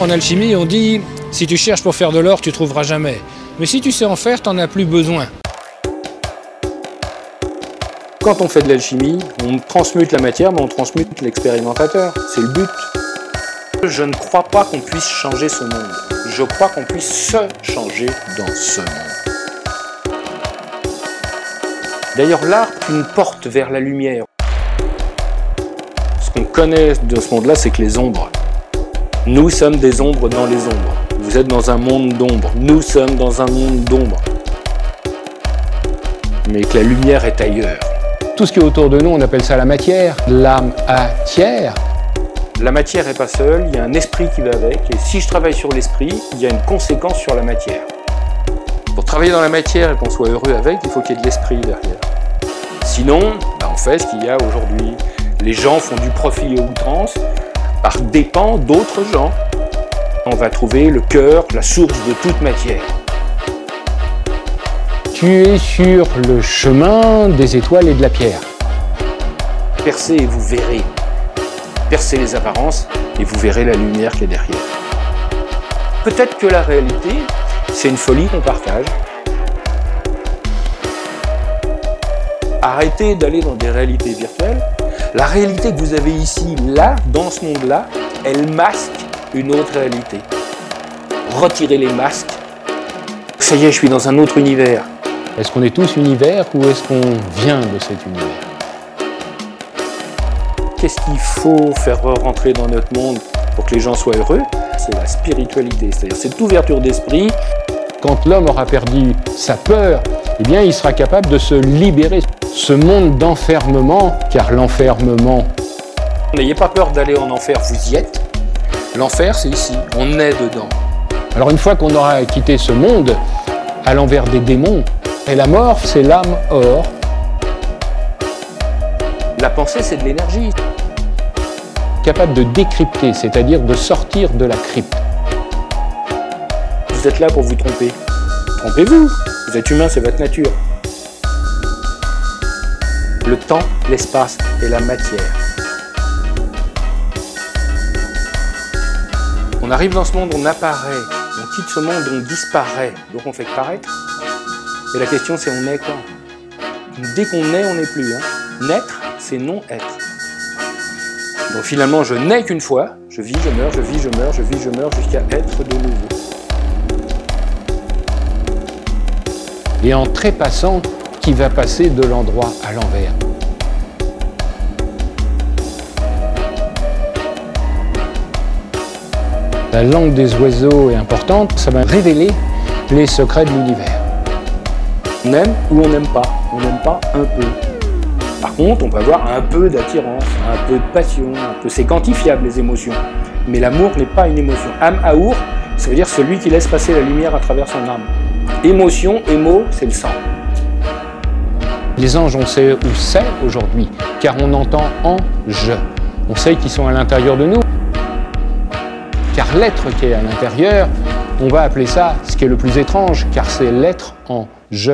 En alchimie, on dit si tu cherches pour faire de l'or, tu trouveras jamais. Mais si tu sais en faire, t'en as plus besoin. Quand on fait de l'alchimie, on transmute la matière, mais on transmute l'expérimentateur. C'est le but. Je ne crois pas qu'on puisse changer ce monde. Je crois qu'on puisse se changer dans ce monde. D'ailleurs, l'art une porte vers la lumière. Ce qu'on connaît de ce monde-là, c'est que les ombres. Nous sommes des ombres dans les ombres. Vous êtes dans un monde d'ombre. Nous sommes dans un monde d'ombre. Mais que la lumière est ailleurs. Tout ce qui est autour de nous, on appelle ça la matière, l'âme à tiers. La matière n'est pas seule, il y a un esprit qui va avec, et si je travaille sur l'esprit, il y a une conséquence sur la matière. Pour travailler dans la matière et qu'on soit heureux avec, il faut qu'il y ait de l'esprit derrière. Sinon, bah, on fait ce qu'il y a aujourd'hui. Les gens font du profit et outrance par dépend d'autres gens. On va trouver le cœur, la source de toute matière. Tu es sur le chemin des étoiles et de la pierre. Percez et vous verrez. Percez les apparences et vous verrez la lumière qui est derrière. Peut-être que la réalité, c'est une folie qu'on partage. Arrêtez d'aller dans des réalités virtuelles. La réalité que vous avez ici, là, dans ce monde-là, elle masque une autre réalité. Retirez les masques. Ça y est, je suis dans un autre univers. Est-ce qu'on est tous univers ou est-ce qu'on vient de cet univers? Qu'est-ce qu'il faut faire rentrer dans notre monde pour que les gens soient heureux? C'est la spiritualité, c'est-à-dire cette ouverture d'esprit. Quand l'homme aura perdu sa peur, eh bien, il sera capable de se libérer. Ce monde d'enfermement, car l'enfermement. N'ayez pas peur d'aller en enfer, vous y êtes. L'enfer, c'est ici, on est dedans. Alors une fois qu'on aura quitté ce monde, à l'envers des démons, et la mort, c'est l'âme or. La pensée, c'est de l'énergie. Capable de décrypter, c'est-à-dire de sortir de la crypte. Vous êtes là pour vous tromper. Trompez-vous. Vous êtes humain, c'est votre nature. Le temps, l'espace et la matière. On arrive dans ce monde, on apparaît. On quitte ce monde, on disparaît. Donc on fait paraître. Et la question c'est on est quand Dès qu'on est, on n'est plus. Hein. Naître, c'est non-être. Donc finalement, je nais qu'une fois, je vis, je meurs, je vis, je meurs, je vis, je meurs, jusqu'à être de nouveau. Et en trépassant, qui va passer de l'endroit à l'envers. La langue des oiseaux est importante, ça va révéler les secrets de l'univers. On aime ou on n'aime pas. On n'aime pas un peu. Par contre, on peut avoir un peu d'attirance, un peu de passion, un peu. C'est quantifiable les émotions. Mais l'amour n'est pas une émotion. Âme aour, ça veut dire celui qui laisse passer la lumière à travers son âme. Émotion, émo, c'est le sang. Les anges, on sait où c'est aujourd'hui, car on entend en je. On sait qu'ils sont à l'intérieur de nous. Car l'être qui est à l'intérieur, on va appeler ça ce qui est le plus étrange, car c'est l'être en je.